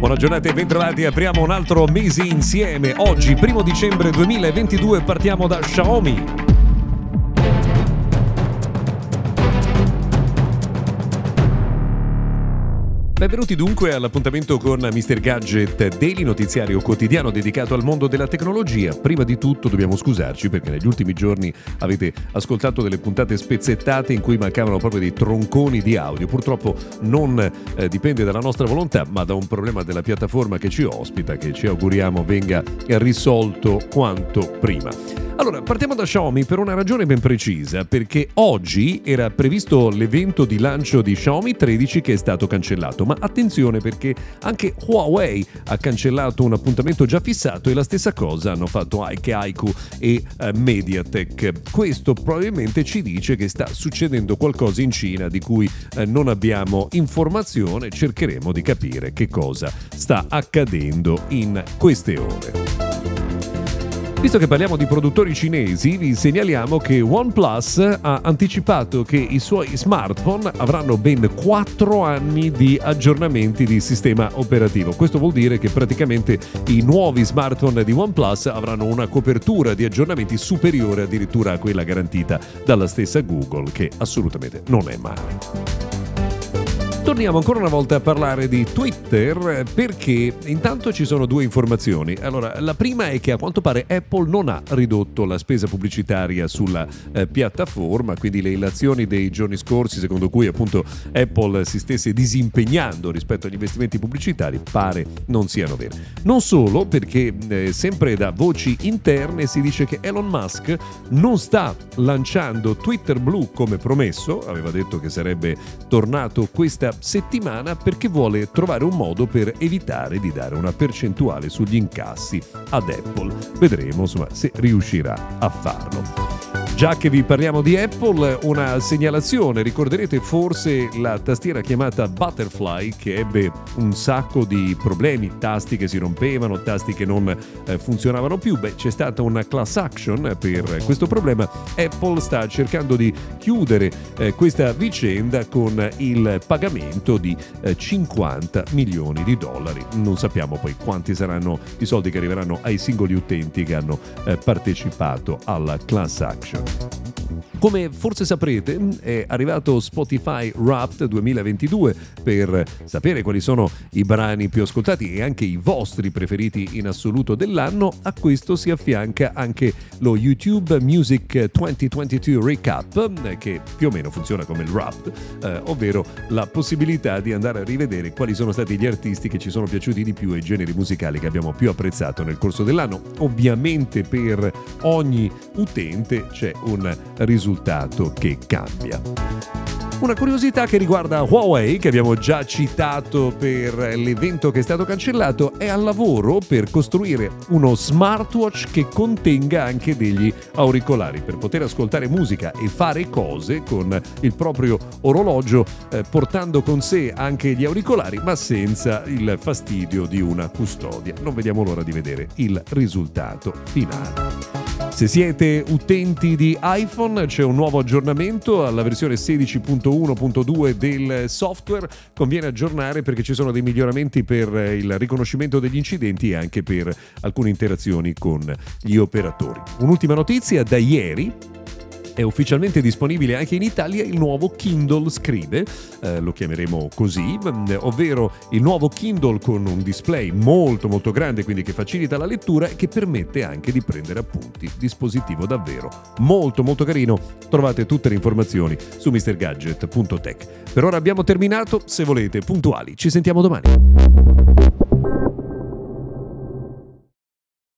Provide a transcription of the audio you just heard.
Buona giornata e bentrovati, apriamo un altro mese insieme. Oggi, primo dicembre 2022, partiamo da Xiaomi. Benvenuti dunque all'appuntamento con Mr. Gadget Daily, notiziario quotidiano dedicato al mondo della tecnologia. Prima di tutto dobbiamo scusarci perché negli ultimi giorni avete ascoltato delle puntate spezzettate in cui mancavano proprio dei tronconi di audio. Purtroppo non eh, dipende dalla nostra volontà, ma da un problema della piattaforma che ci ospita, che ci auguriamo venga risolto quanto prima. Allora, partiamo da Xiaomi per una ragione ben precisa, perché oggi era previsto l'evento di lancio di Xiaomi 13 che è stato cancellato, ma attenzione perché anche Huawei ha cancellato un appuntamento già fissato e la stessa cosa hanno fatto Aike Aiku e uh, Mediatek. Questo probabilmente ci dice che sta succedendo qualcosa in Cina di cui uh, non abbiamo informazione, cercheremo di capire che cosa sta accadendo in queste ore. Visto che parliamo di produttori cinesi, vi segnaliamo che OnePlus ha anticipato che i suoi smartphone avranno ben 4 anni di aggiornamenti di sistema operativo. Questo vuol dire che praticamente i nuovi smartphone di OnePlus avranno una copertura di aggiornamenti superiore addirittura a quella garantita dalla stessa Google, che assolutamente non è male. Torniamo ancora una volta a parlare di Twitter perché intanto ci sono due informazioni. Allora, la prima è che a quanto pare Apple non ha ridotto la spesa pubblicitaria sulla eh, piattaforma, quindi le ilazioni dei giorni scorsi secondo cui appunto Apple si stesse disimpegnando rispetto agli investimenti pubblicitari pare non siano vere. Non solo perché eh, sempre da voci interne si dice che Elon Musk non sta lanciando Twitter Blue come promesso, aveva detto che sarebbe tornato questa settimana perché vuole trovare un modo per evitare di dare una percentuale sugli incassi ad Apple. Vedremo insomma, se riuscirà a farlo. Già che vi parliamo di Apple, una segnalazione, ricorderete forse la tastiera chiamata Butterfly che ebbe un sacco di problemi, tasti che si rompevano, tasti che non eh, funzionavano più, beh c'è stata una class action per questo problema, Apple sta cercando di chiudere eh, questa vicenda con il pagamento di eh, 50 milioni di dollari, non sappiamo poi quanti saranno i soldi che arriveranno ai singoli utenti che hanno eh, partecipato alla class action. Thank you. Come forse saprete, è arrivato Spotify Wrapped 2022 per sapere quali sono i brani più ascoltati e anche i vostri preferiti in assoluto dell'anno. A questo si affianca anche lo YouTube Music 2022 Recap, che più o meno funziona come il Wrapped, eh, ovvero la possibilità di andare a rivedere quali sono stati gli artisti che ci sono piaciuti di più e i generi musicali che abbiamo più apprezzato nel corso dell'anno. Ovviamente per ogni utente c'è un risultato che cambia. Una curiosità che riguarda Huawei, che abbiamo già citato per l'evento che è stato cancellato, è al lavoro per costruire uno smartwatch che contenga anche degli auricolari per poter ascoltare musica e fare cose con il proprio orologio, eh, portando con sé anche gli auricolari, ma senza il fastidio di una custodia. Non vediamo l'ora di vedere il risultato finale. Se siete utenti di iPhone c'è un nuovo aggiornamento alla versione 16.1.2 del software, conviene aggiornare perché ci sono dei miglioramenti per il riconoscimento degli incidenti e anche per alcune interazioni con gli operatori. Un'ultima notizia da ieri, è ufficialmente disponibile anche in Italia il nuovo Kindle Scribe, eh, lo chiameremo così, mm, ovvero il nuovo Kindle con un display molto molto grande, quindi che facilita la lettura e che permette anche di prendere appunti. Dispositivo davvero molto molto carino. Trovate tutte le informazioni su mrgadget.tech. Per ora abbiamo terminato, se volete puntuali, ci sentiamo domani.